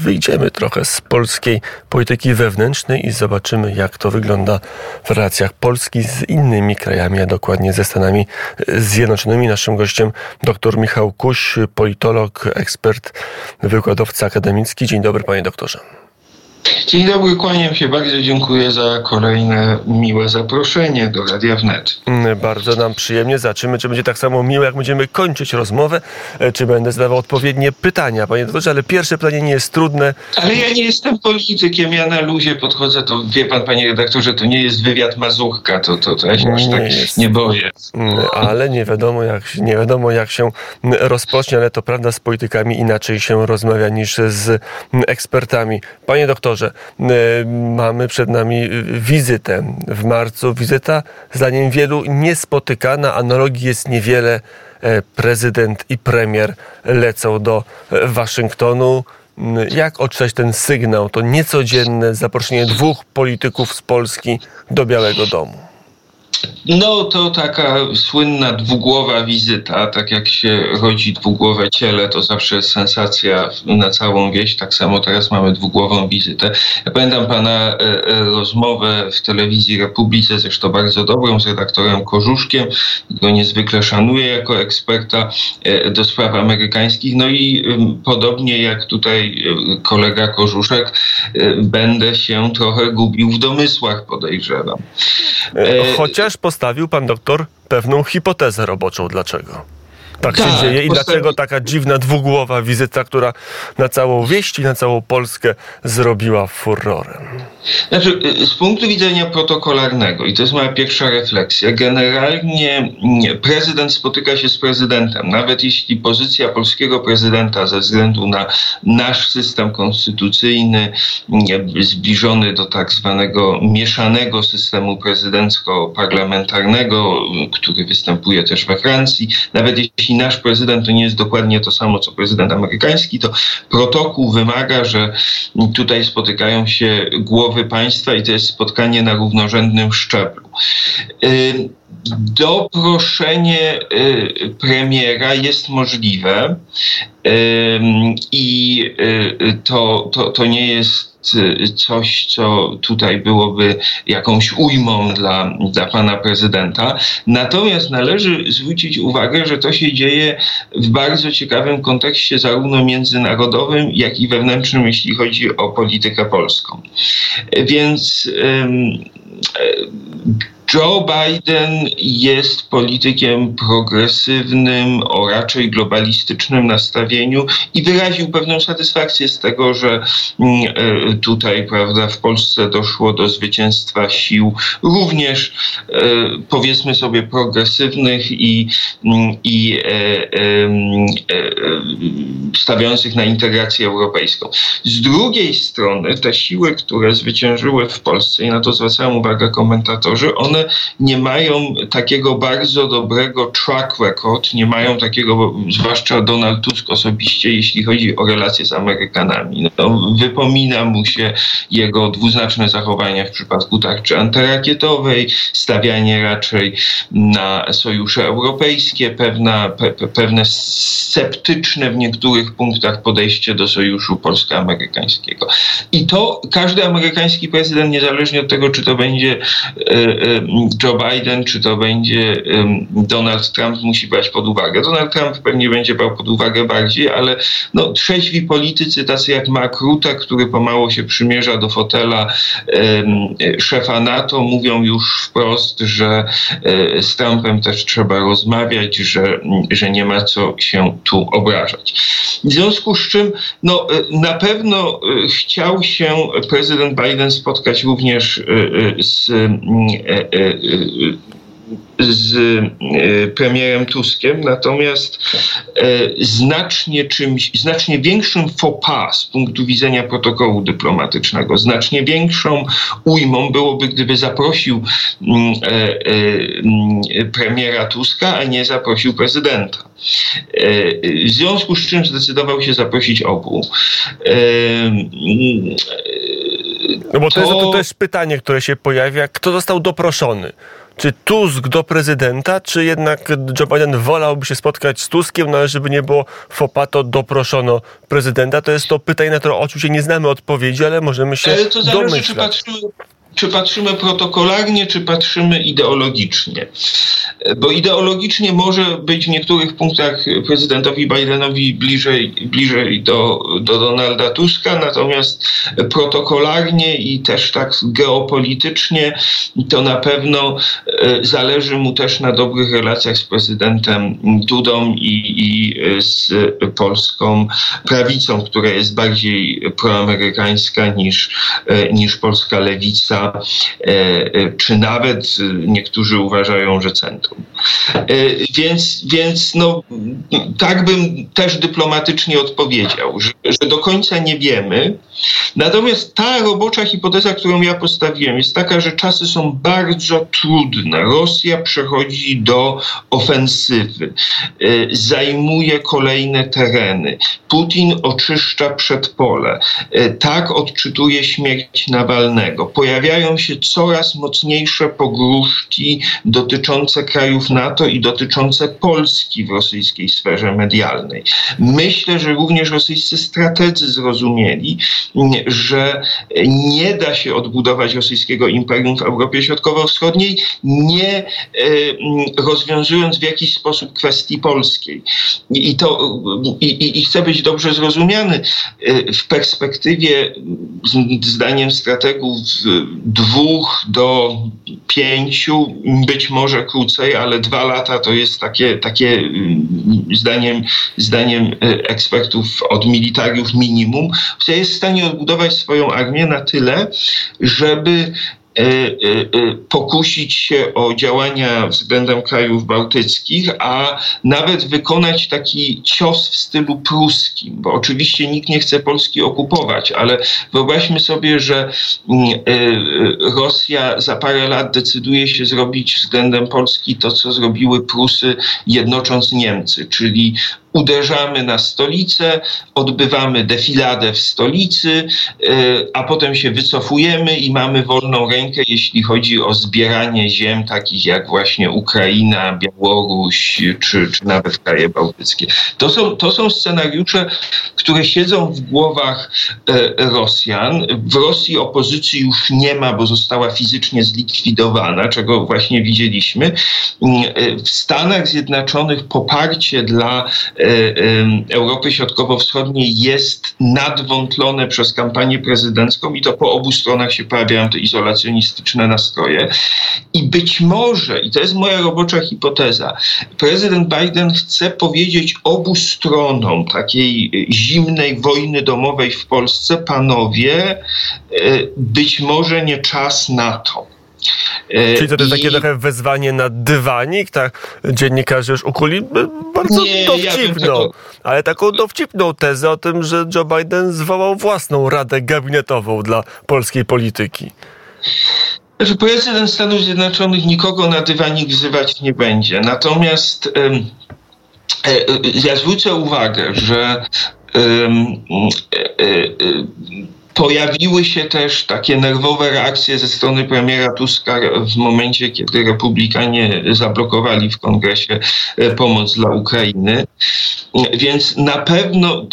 wyjdziemy trochę z polskiej polityki wewnętrznej i zobaczymy, jak to wygląda w relacjach Polski z innymi krajami, a dokładnie ze Stanami Zjednoczonymi. Naszym gościem dr Michał Kuś, politolog, ekspert, wykładowca akademicki. Dzień dobry, panie doktorze. Dzień dobry, kłaniam się bardzo, dziękuję za kolejne miłe zaproszenie do Radia Wnet. Mm, bardzo nam przyjemnie, zobaczymy, czy będzie tak samo miłe, jak będziemy kończyć rozmowę, e, czy będę zadawał odpowiednie pytania, panie doktorze, ale pierwsze pytanie nie jest trudne. Ale ja nie jestem politykiem, ja na luzie podchodzę, to wie pan, panie redaktorze, to nie jest wywiad Mazurka, to, to, to ja się aż nie tak jest. nie boję. Mm, ale nie wiadomo, jak, nie wiadomo, jak się rozpocznie, ale to prawda, z politykami inaczej się rozmawia niż z ekspertami. Panie doktorze, e, mamy przed nami wizytę w marcu. Wizyta, zdaniem wielu, niespotykana. Analogii jest niewiele. E, prezydent i premier lecą do Waszyngtonu. Jak odczytać ten sygnał? To niecodzienne zaproszenie dwóch polityków z Polski do Białego Domu. No to taka słynna dwugłowa wizyta, tak jak się rodzi dwugłowe ciele, to zawsze jest sensacja na całą wieś, tak samo teraz mamy dwugłową wizytę. Ja pamiętam pana e, e, rozmowę w telewizji Republice, zresztą bardzo dobrą, z redaktorem Korzuszkiem, go niezwykle szanuję jako eksperta e, do spraw amerykańskich, no i podobnie jak tutaj kolega Korzuszek, będę się trochę gubił w domysłach, podejrzewam. Chociaż też postawił pan doktor pewną hipotezę roboczą. Dlaczego? Tak się tak, dzieje i dlaczego taka dziwna dwugłowa wizyta, która na całą wieść i na całą Polskę zrobiła furorem? Znaczy, y, z punktu widzenia protokolarnego, i to jest moja pierwsza refleksja, generalnie prezydent spotyka się z prezydentem. Nawet jeśli pozycja polskiego prezydenta ze względu na nasz system konstytucyjny, zbliżony do tak zwanego mieszanego systemu prezydencko-parlamentarnego, który występuje też we Francji, nawet jeśli jeśli nasz prezydent to nie jest dokładnie to samo, co prezydent amerykański, to protokół wymaga, że tutaj spotykają się głowy państwa i to jest spotkanie na równorzędnym szczeblu. Y, doproszenie y, premiera jest możliwe i y, to, to, to nie jest coś, co tutaj byłoby jakąś ujmą dla, dla pana prezydenta. Natomiast należy zwrócić uwagę, że to się dzieje w bardzo ciekawym kontekście, zarówno międzynarodowym, jak i wewnętrznym, jeśli chodzi o politykę polską. Więc. Joe Biden jest politykiem progresywnym o raczej globalistycznym nastawieniu i wyraził pewną satysfakcję z tego, że mm, e, tutaj, prawda, w Polsce doszło do zwycięstwa sił również e, powiedzmy sobie progresywnych i, mm, i e, stawiających na integrację europejską. Z drugiej strony te siły, które zwyciężyły w Polsce i na to zwracają uwagę komentatorzy, one nie mają takiego bardzo dobrego track record, nie mają takiego, zwłaszcza Donald Tusk osobiście, jeśli chodzi o relacje z Amerykanami. No, wypomina mu się jego dwuznaczne zachowania w przypadku tarczy antyrakietowej, stawianie raczej na sojusze europejskie, pewna, pe, pewne sceptyczne w niektórych punktach podejście do sojuszu polsko-amerykańskiego. I to każdy amerykański prezydent, niezależnie od tego, czy to będzie e, e, Joe Biden, czy to będzie Donald Trump, musi brać pod uwagę. Donald Trump pewnie będzie brał pod uwagę bardziej, ale no, trzeźwi politycy, tacy jak Mark Rutte, który pomału się przymierza do fotela szefa NATO, mówią już wprost, że e, z Trumpem też trzeba rozmawiać, że, że nie ma co się tu obrażać. W związku z czym no, e, na pewno e, chciał się prezydent Biden spotkać również z z e, premierem Tuskiem, natomiast e, znacznie czymś, znacznie większym faux pas z punktu widzenia protokołu dyplomatycznego, znacznie większą ujmą byłoby, gdyby zaprosił mm, e, premiera Tuska, a nie zaprosił prezydenta. W związku z czym zdecydował się zaprosić obu No bo to, to jest też pytanie, które się pojawia, kto został doproszony? Czy Tusk do prezydenta, czy jednak Joe Biden wolałby się spotkać z Tuskiem, no ale żeby nie było fopato, doproszono prezydenta? To jest to pytanie, na które oczywiście nie znamy odpowiedzi, ale możemy się ale to zależy, domyślać. Czy patrzymy, czy patrzymy protokolarnie, czy patrzymy ideologicznie. Bo ideologicznie może być w niektórych punktach prezydentowi Bidenowi bliżej, bliżej do, do Donalda Tuska, natomiast protokolarnie i też tak geopolitycznie to na pewno e, zależy mu też na dobrych relacjach z prezydentem Dudą i, i z polską prawicą, która jest bardziej proamerykańska niż, e, niż polska lewica E, e, czy nawet niektórzy uważają, że centrum. E, więc, więc no, tak bym też dyplomatycznie odpowiedział, że, że do końca nie wiemy. Natomiast ta robocza hipoteza, którą ja postawiłem, jest taka, że czasy są bardzo trudne. Rosja przechodzi do ofensywy, zajmuje kolejne tereny. Putin oczyszcza przedpole. Tak odczytuje śmierć Nawalnego. Pojawiają się coraz mocniejsze pogróżki dotyczące krajów NATO i dotyczące Polski w rosyjskiej sferze medialnej. Myślę, że również rosyjscy strategzy zrozumieli, że nie da się odbudować rosyjskiego imperium w Europie Środkowo-Wschodniej, nie e, rozwiązując w jakiś sposób kwestii polskiej. I, to, i, i chcę być dobrze zrozumiany. E, w perspektywie, zdaniem strategów, dwóch do pięciu, być może krócej, ale dwa lata to jest takie, takie mm, zdaniem, zdaniem e, ekspertów od militariów minimum, która jest w stanie odbudować swoją armię na tyle, żeby pokusić się o działania względem krajów bałtyckich, a nawet wykonać taki cios w stylu pruskim, bo oczywiście nikt nie chce Polski okupować, ale wyobraźmy sobie, że mm, Rosja za parę lat decyduje się zrobić względem Polski to, co zrobiły Prusy jednocząc Niemcy, czyli uderzamy na stolicę, odbywamy defiladę w stolicy, e, a potem się wycofujemy i mamy wolną rękę, jeśli chodzi o zbieranie ziem takich jak właśnie Ukraina, Białoruś czy, czy nawet kraje bałtyckie. To są, to są scenariusze, które siedzą w głowach e, Rosjan. W Rosji opozycji już nie ma, bo została fizycznie zlikwidowana, czego właśnie widzieliśmy. E, w Stanach Zjednoczonych poparcie dla Europy Środkowo-Wschodniej jest nadwątlone przez kampanię prezydencką i to po obu stronach się pojawiają te izolacjonistyczne nastroje. I być może, i to jest moja robocza hipoteza, prezydent Biden chce powiedzieć obu stronom takiej zimnej wojny domowej w Polsce, panowie, e, być może nie czas na to. E, Czyli to jest I... takie trochę wezwanie na dywanik, tak? Dziennikarze już ukuli bardzo nie, dowcipną, ja ale taką dowcipną tezę o tym, że Joe Biden zwołał własną radę gabinetową dla polskiej polityki. Znaczy, prezydent Stanów Zjednoczonych nikogo na dywanik wzywać nie będzie. Natomiast e, e, ja zwrócę uwagę, że Pojawiły się też takie nerwowe reakcje ze strony premiera Tuska w momencie, kiedy republikanie zablokowali w kongresie e, pomoc dla Ukrainy. Więc na pewno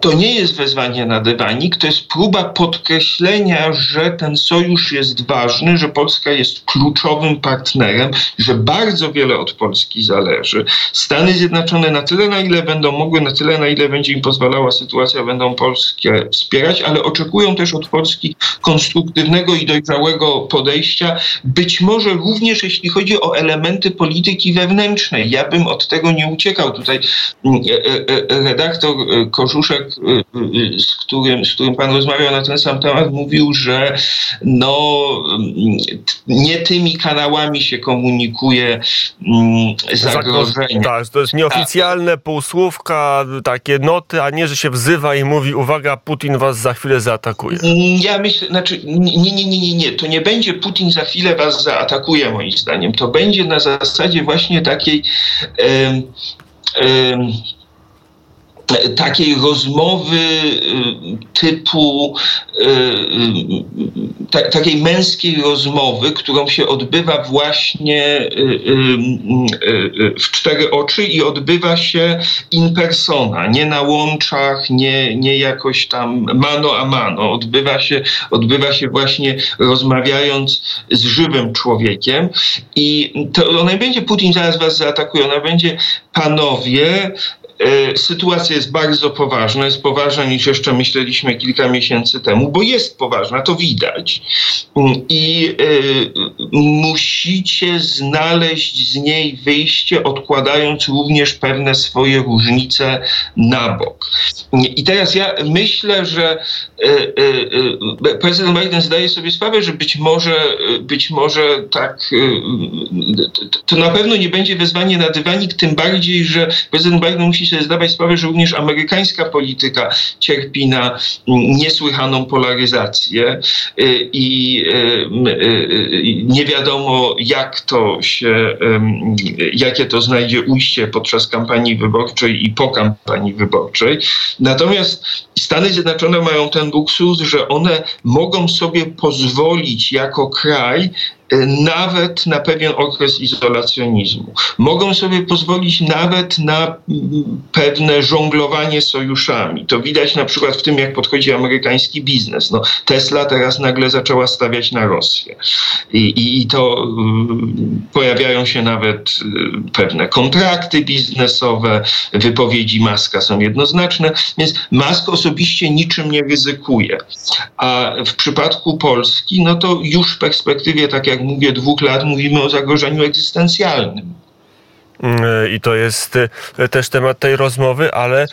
to nie jest wezwanie na dywanik, to jest próba podkreślenia, że ten sojusz jest ważny, że Polska jest kluczowym partnerem, że bardzo wiele od Polski zależy. Stany Zjednoczone na tyle, na ile będą mogły, na tyle, na ile będzie im pozwalała sytuacja, będą Polskę wspierać, ale oczekują też od Polski konstruktywnego i dojrzałego podejścia, być może również jeśli chodzi o elementy polityki wewnętrznej. Ja bym od tego nie uciekał. Tutaj mm, e, e, e, redaktor Korzuszek z którym, z którym pan rozmawiał na ten sam temat, mówił, że no, nie tymi kanałami się komunikuje mm, zagrożenie. Tak, to jest nieoficjalne tak. półsłówka, takie noty, a nie, że się wzywa i mówi, uwaga, Putin was za chwilę zaatakuje. Ja myślę, znaczy, nie, nie, nie, nie, nie, to nie będzie Putin za chwilę was zaatakuje, moim zdaniem. To będzie na zasadzie właśnie takiej. Yy, yy, takiej rozmowy typu takiej męskiej rozmowy, którą się odbywa właśnie w cztery oczy i odbywa się in persona, nie na łączach, nie, nie jakoś tam mano a mano. Odbywa się, odbywa się właśnie rozmawiając z żywym człowiekiem i to ona będzie Putin zaraz was zaatakuje, ona będzie panowie, sytuacja jest bardzo poważna, jest poważna niż jeszcze myśleliśmy kilka miesięcy temu, bo jest poważna, to widać. I y, musicie znaleźć z niej wyjście, odkładając również pewne swoje różnice na bok. I teraz ja myślę, że y, y, prezydent Biden zdaje sobie sprawę, że być może, być może tak, to na pewno nie będzie wezwanie na dywanik, tym bardziej, że prezydent Biden musi sobie zdawać sprawę, że również amerykańska polityka cierpi na niesłychaną polaryzację i nie wiadomo, jak to się, jakie to znajdzie ujście podczas kampanii wyborczej i po kampanii wyborczej. Natomiast Stany Zjednoczone mają ten luksus, że one mogą sobie pozwolić jako kraj nawet na pewien okres izolacjonizmu. Mogą sobie pozwolić nawet na mm, pewne żonglowanie sojuszami. To widać na przykład w tym, jak podchodzi amerykański biznes. No, Tesla teraz nagle zaczęła stawiać na Rosję. I, i, i to y, pojawiają się nawet y, pewne kontrakty biznesowe, wypowiedzi Maska są jednoznaczne, więc Mask osobiście niczym nie ryzykuje. A w przypadku Polski, no to już w perspektywie, tak jak jak mówię, dwóch lat mówimy o zagrożeniu egzystencjalnym. Mm, I to jest e, też temat tej rozmowy, ale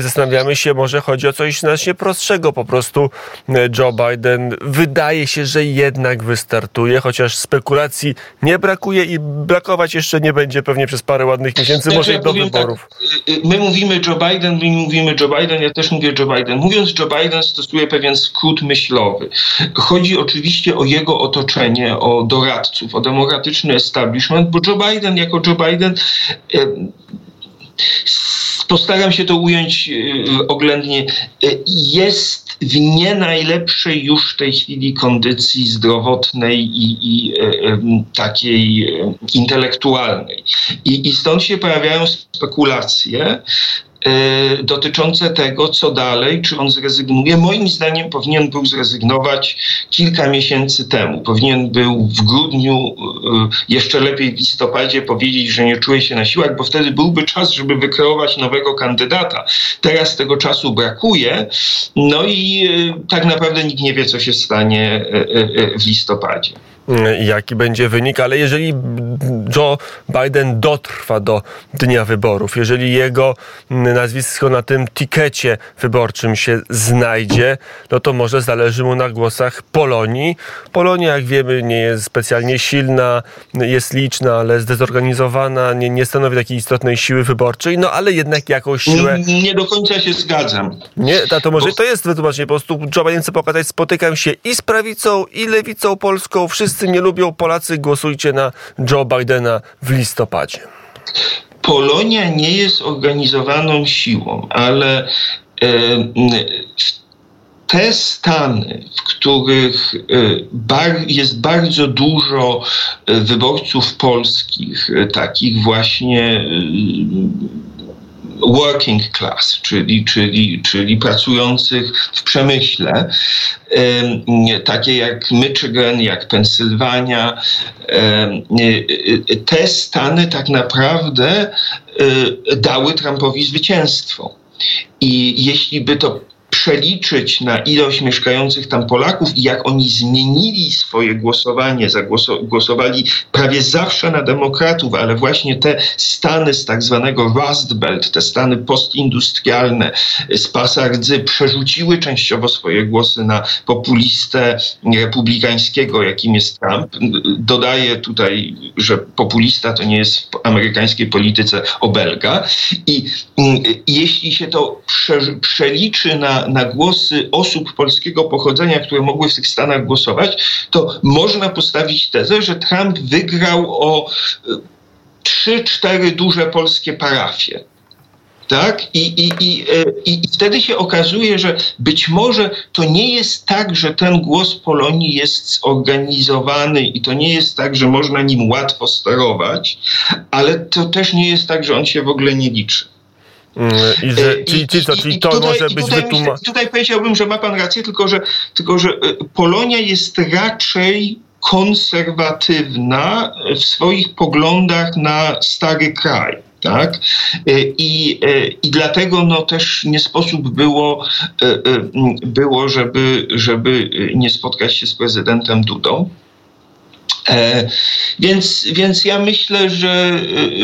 zastanawiamy się, może chodzi o coś znacznie prostszego. Po prostu e, Joe Biden wydaje się, że jednak wystartuje, chociaż spekulacji nie brakuje i brakować jeszcze nie będzie pewnie przez parę ładnych miesięcy, znaczy, może i do tak, wyborów. Tak, my mówimy Joe Biden, my mówimy Joe Biden, ja też mówię Joe Biden. Mówiąc Joe Biden stosuje pewien skrót myślowy. Chodzi oczywiście o jego otoczenie, o doradców, o demokratyczny establishment, bo Joe Biden jako Joe Biden Postaram się to ująć e, oględnie. E, jest w nie najlepszej już w tej chwili kondycji zdrowotnej i, i e, takiej intelektualnej. I, I stąd się pojawiają spekulacje, dotyczące tego, co dalej, czy on zrezygnuje. Moim zdaniem powinien był zrezygnować kilka miesięcy temu. Powinien był w grudniu, e, jeszcze lepiej w listopadzie powiedzieć, że nie czuje się na siłach, bo wtedy byłby czas, żeby wykreować nowego kandydata. Teraz tego czasu brakuje, no i e, tak naprawdę nikt nie wie, co się stanie w listopadzie jaki będzie wynik, ale jeżeli Joe Biden dotrwa do dnia wyborów, jeżeli jego nazwisko na tym tikecie wyborczym się znajdzie, no to może zależy mu na głosach Polonii. Polonia, jak wiemy, nie jest specjalnie silna, jest liczna, ale zdezorganizowana, nie, nie stanowi takiej istotnej siły wyborczej, no ale jednak jakąś siłę... Nie, nie do końca się zgadzam. Nie, to może to jest wytłumaczenie. Po prostu Joe Biden chce pokazać, spotykam się i z prawicą, i lewicą polską, wszyscy wszyscy nie lubią Polacy, głosujcie na Joe Bidena w listopadzie. Polonia nie jest organizowaną siłą, ale e, te stany, w których e, jest bardzo dużo e, wyborców polskich, takich właśnie working class, czyli, czyli, czyli pracujących w przemyśle, takie jak Michigan, jak Pensylwania, te stany tak naprawdę e, dały Trumpowi zwycięstwo. I jeśli by to przeliczyć na ilość mieszkających tam Polaków i jak oni zmienili swoje głosowanie, głosowali prawie zawsze na demokratów, ale właśnie te stany z tak zwanego Rust Belt, te stany postindustrialne z pasa rdzy przerzuciły częściowo swoje głosy na populistę republikańskiego, jakim jest Trump. Dodaję tutaj, że populista to nie jest w amerykańskiej polityce obelga i, i jeśli się to prze, przeliczy na na głosy osób polskiego pochodzenia, które mogły w tych Stanach głosować, to można postawić tezę, że Trump wygrał o e, trzy, cztery duże polskie parafie. Tak? I, i, i, i, I wtedy się okazuje, że być może to nie jest tak, że ten głos Polonii jest zorganizowany i to nie jest tak, że można nim łatwo sterować, ale to też nie jest tak, że on się w ogóle nie liczy. Mm, I że, czyli, czyli, co, czyli to tutaj, może być wytłumaczone. Tutaj powiedziałbym, że ma pan rację, tylko że, tylko że Polonia jest raczej konserwatywna w swoich poglądach na stary kraj. Tak? I, I dlatego no, też nie sposób było, było żeby, żeby nie spotkać się z prezydentem Dudą. E, więc, więc ja myślę, że,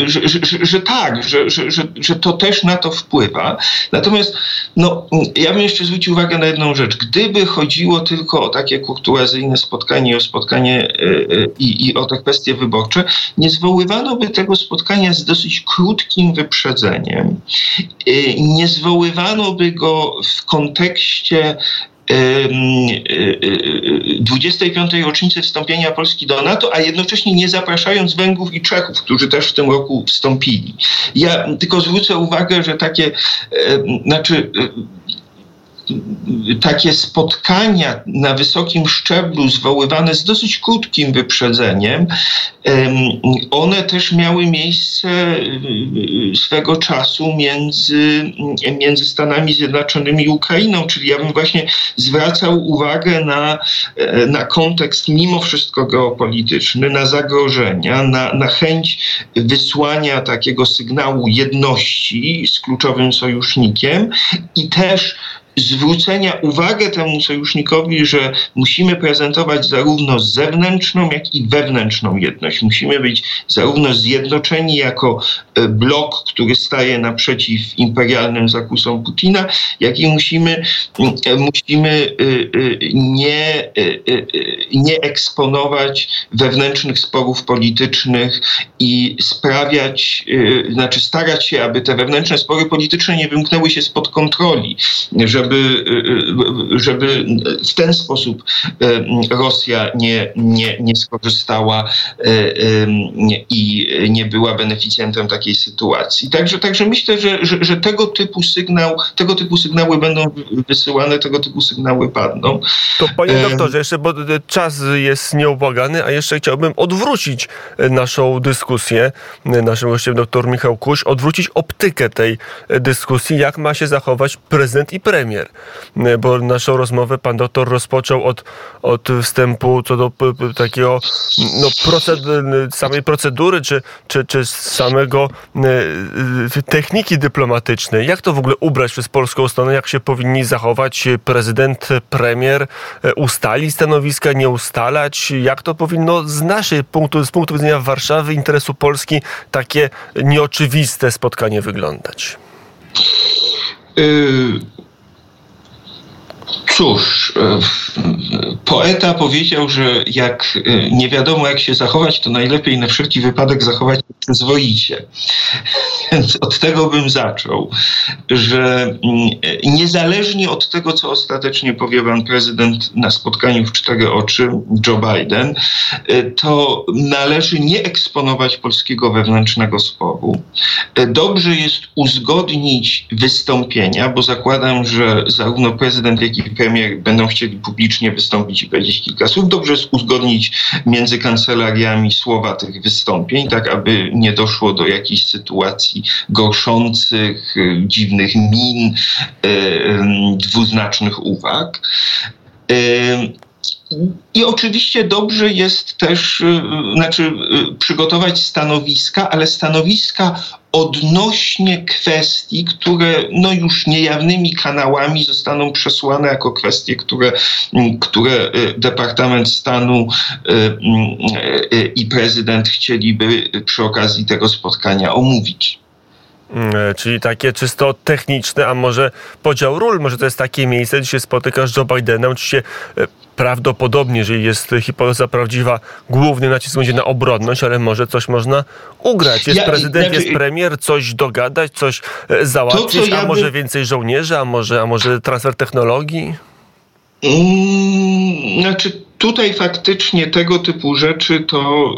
że, że, tak, że, że, że to też na to wpływa. Natomiast no, ja bym jeszcze zwrócił uwagę na jedną rzecz. Gdyby chodziło tylko o takie kurtuazyjne spotkanie, o spotkanie e, e, i, i o te kwestie wyborcze, nie zwoływano by tego spotkania z dosyć krótkim wyprzedzeniem. Nie zwoływano by go w kontekście 25. rocznicy wstąpienia Polski do NATO, a jednocześnie nie zapraszając Węgrów i Czechów, którzy też w tym roku wstąpili. Ja tylko zwrócę uwagę, że takie, znaczy takie spotkania na wysokim szczeblu zwoływane z dosyć krótkim wyprzedzeniem, one też miały miejsce y, swego czasu między, między Stanami Zjednoczonymi i Ukrainą, czyli ja bym właśnie zwracał uwagę na, e, na kontekst mimo wszystko geopolityczny, na zagrożenia, na, na chęć wysłania takiego sygnału jedności z kluczowym sojusznikiem i też zwrócenia uwagę temu sojusznikowi, że musimy prezentować zarówno zewnętrzną, jak i wewnętrzną jedność. Musimy być zarówno zjednoczeni jako e, blok, który staje naprzeciw imperialnym zakusom Putina, jak i musimy, e, musimy e, nie, nie eksponować wewnętrznych sporów politycznych i sprawiać, znaczy starać się, aby te wewnętrzne spory polityczne nie wymknęły się spod kontroli, żeby żeby, y, y, żeby w ten sposób y, Rosja nie, nie, nie skorzystała i nie była beneficjentem takiej sytuacji. Także, także myślę, że, że, że tego typu sygnał, tego typu sygnały będą wysyłane, tego typu sygnały padną. To panie doktorze, jeszcze bo czas jest nieubłagany, a jeszcze chciałbym odwrócić naszą dyskusję, naszym gościem doktor Michał Kuś, odwrócić optykę tej dyskusji, jak ma się zachować prezydent i premier premier, e, bo naszą rozmowę pan doktor rozpoczął od, od wstępu co do takiego no, proced samej procedury, czy, czy, czy samego e, techniki dyplomatycznej. Jak to w ogóle ubrać przez polską stronę? Jak się powinni zachować prezydent, premier? E, ustali stanowiska, nie ustalać? Jak to powinno z naszej punktu, z punktu widzenia Warszawy, interesu Polski, takie nieoczywiste spotkanie wyglądać? Y Cóż, e, poeta powiedział, że jak e, nie wiadomo jak się zachować, to najlepiej na wszelki wypadek zachować się przyzwoicie. Więc od tego bym zaczął, że mm, niezależnie od tego, co ostatecznie powie pan prezydent na spotkaniu w cztery oczy, Joe Biden, e, to należy nie eksponować polskiego wewnętrznego sporu. Dobrze jest uzgodnić wystąpienia, bo zakładam, że zarówno prezydent, jak i premier będą chcieli publicznie wystąpić i powiedzieć kilka słów. Dobrze jest uzgodnić między kancelariami słowa tych wystąpień, tak aby nie doszło do jakichś sytuacji gorszących, y, dziwnych min, y, y, dwuznacznych uwag. I oczywiście dobrze jest też, y, znaczy, y, przygotować stanowiska, ale stanowiska odnośnie kwestii, które no już niejawnymi kanałami zostaną przesłane jako kwestie, które, które y, Departament Stanu i prezydent chcieliby przy okazji tego spotkania omówić. Mm, e, czyli takie czysto techniczne, a może podział ról, może to jest takie miejsce, gdzie się spotykasz z Joe Bidenem, e, prawdopodobnie, jeżeli jest hipoteza prawdziwa, główny nacisk będzie na obronność, ale może coś można ugrać. Jest ja, prezydent, znaczy, jest premier, coś dogadać, coś załatwić, to, ja a może by... więcej żołnierzy, a może, a może transfer technologii? Mm, znaczy tutaj faktycznie tego typu rzeczy to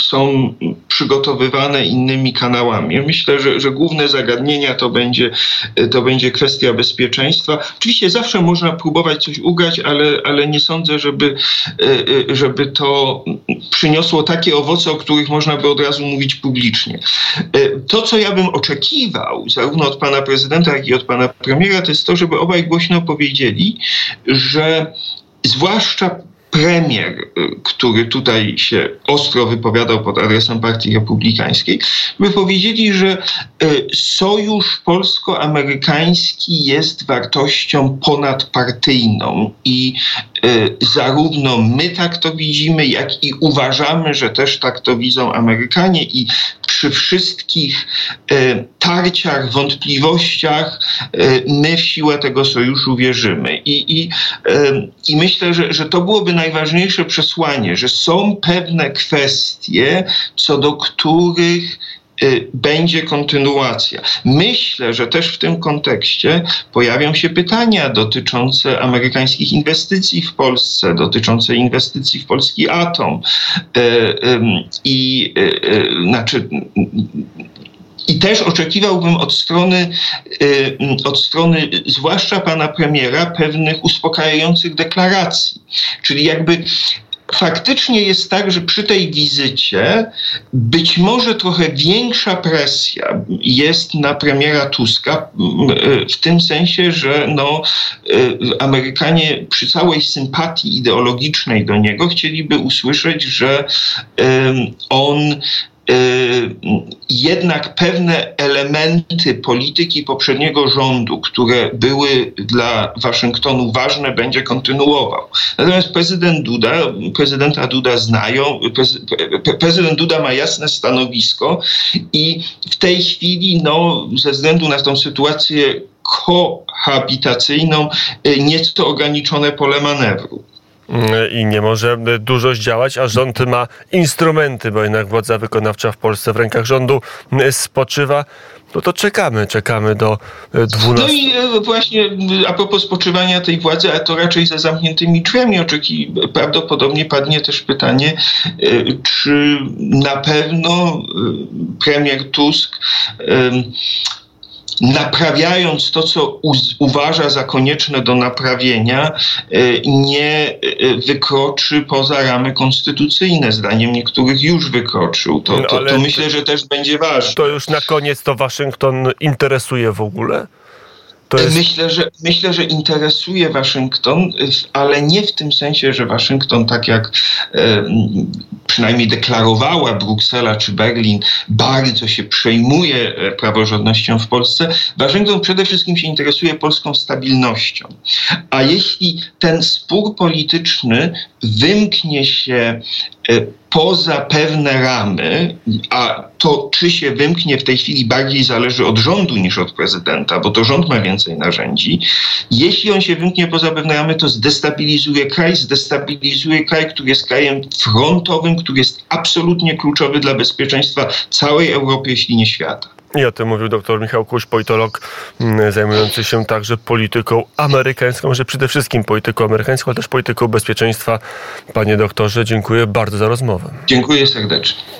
są przygotowywane innymi kanałami. Myślę, że, że główne zagadnienia to będzie, to będzie kwestia bezpieczeństwa. Oczywiście zawsze można próbować coś ugrać, ale, ale nie sądzę, żeby, żeby to przyniosło takie owoce, o których można by od razu mówić publicznie. To, co ja bym oczekiwał, zarówno od pana prezydenta, jak i od pana premiera, to jest to, żeby obaj głośno powiedzieli, że zwłaszcza premier, y, który tutaj się ostro wypowiadał pod adresem Partii Republikańskiej, by powiedzieli, że y, sojusz polsko-amerykański jest wartością ponadpartyjną i zarówno my tak to widzimy, jak i uważamy, że też tak to widzą Amerykanie i przy wszystkich tarciach, wątpliwościach my w siłę tego sojuszu wierzymy. I, i, i myślę, że, że to byłoby naj najważniejsze przesłanie, że są pewne kwestie, co do których y, będzie kontynuacja. Myślę, że też w tym kontekście pojawią się pytania dotyczące amerykańskich inwestycji w Polsce, dotyczące inwestycji w polski atom. Y, I y, znaczy i też oczekiwałbym od strony, y, od strony zwłaszcza pana premiera pewnych uspokajających deklaracji. Czyli jakby faktycznie jest tak, że przy tej wizycie być może trochę większa presja jest na premiera Tuska, y, w tym sensie, że no, y, Amerykanie przy całej sympatii ideologicznej do niego chcieliby usłyszeć, że on jednak pewne elementy polityki poprzedniego rządu, które były dla Waszyngtonu ważne, będzie kontynuował. Natomiast prezydent Duda, prezydenta Duda znają, prezydent Duda ma jasne stanowisko i w tej chwili, no, ze względu na tą sytuację kohabitacyjną, y, nieco ograniczone pole manewru i nie może dużo zdziałać, a rząd ma instrumenty, bo jednak władza wykonawcza w Polsce w rękach rządu spoczywa. No to czekamy, czekamy do 12. No i e, właśnie a propos spoczywania tej władzy, a to raczej za zamkniętymi drzwiami oczeki prawdopodobnie padnie też pytanie, e, czy na pewno e, premier Tusk naprawiając to, co uważa za konieczne do naprawienia, e, nie e, wykroczy poza ramy konstytucyjne. Zdaniem niektórych już wykroczył. To, to, to myślę, że też będzie ważne. To już na koniec to Waszyngton interesuje w ogóle? Jest... Myślę, że, myślę, że interesuje Waszyngton, ale nie w tym sensie, że Waszyngton, tak jak e, przynajmniej deklarowała Bruksela czy Berlin, bardzo się przejmuje e, praworządnością w Polsce. Waszyngton przede wszystkim się interesuje polską stabilnością. A jeśli ten spór polityczny wymknie się poza pewne ramy, a to czy się wymknie w tej chwili bardziej zależy od rządu niż od prezydenta, bo to rząd ma więcej narzędzi. Jeśli on się wymknie poza pewne ramy, to zdestabilizuje kraj, zdestabilizuje kraj, który jest krajem frontowym, który jest absolutnie kluczowy dla bezpieczeństwa całej Europy, jeśli nie świata. I o tym mówił dr Michał Kuś, politolog mm, zajmujący się także polityką amerykańską, że przede wszystkim polityką amerykańską, ale też polityką bezpieczeństwa. Panie doktorze, dziękuję bardzo za rozmowę. Dziękuję serdecznie.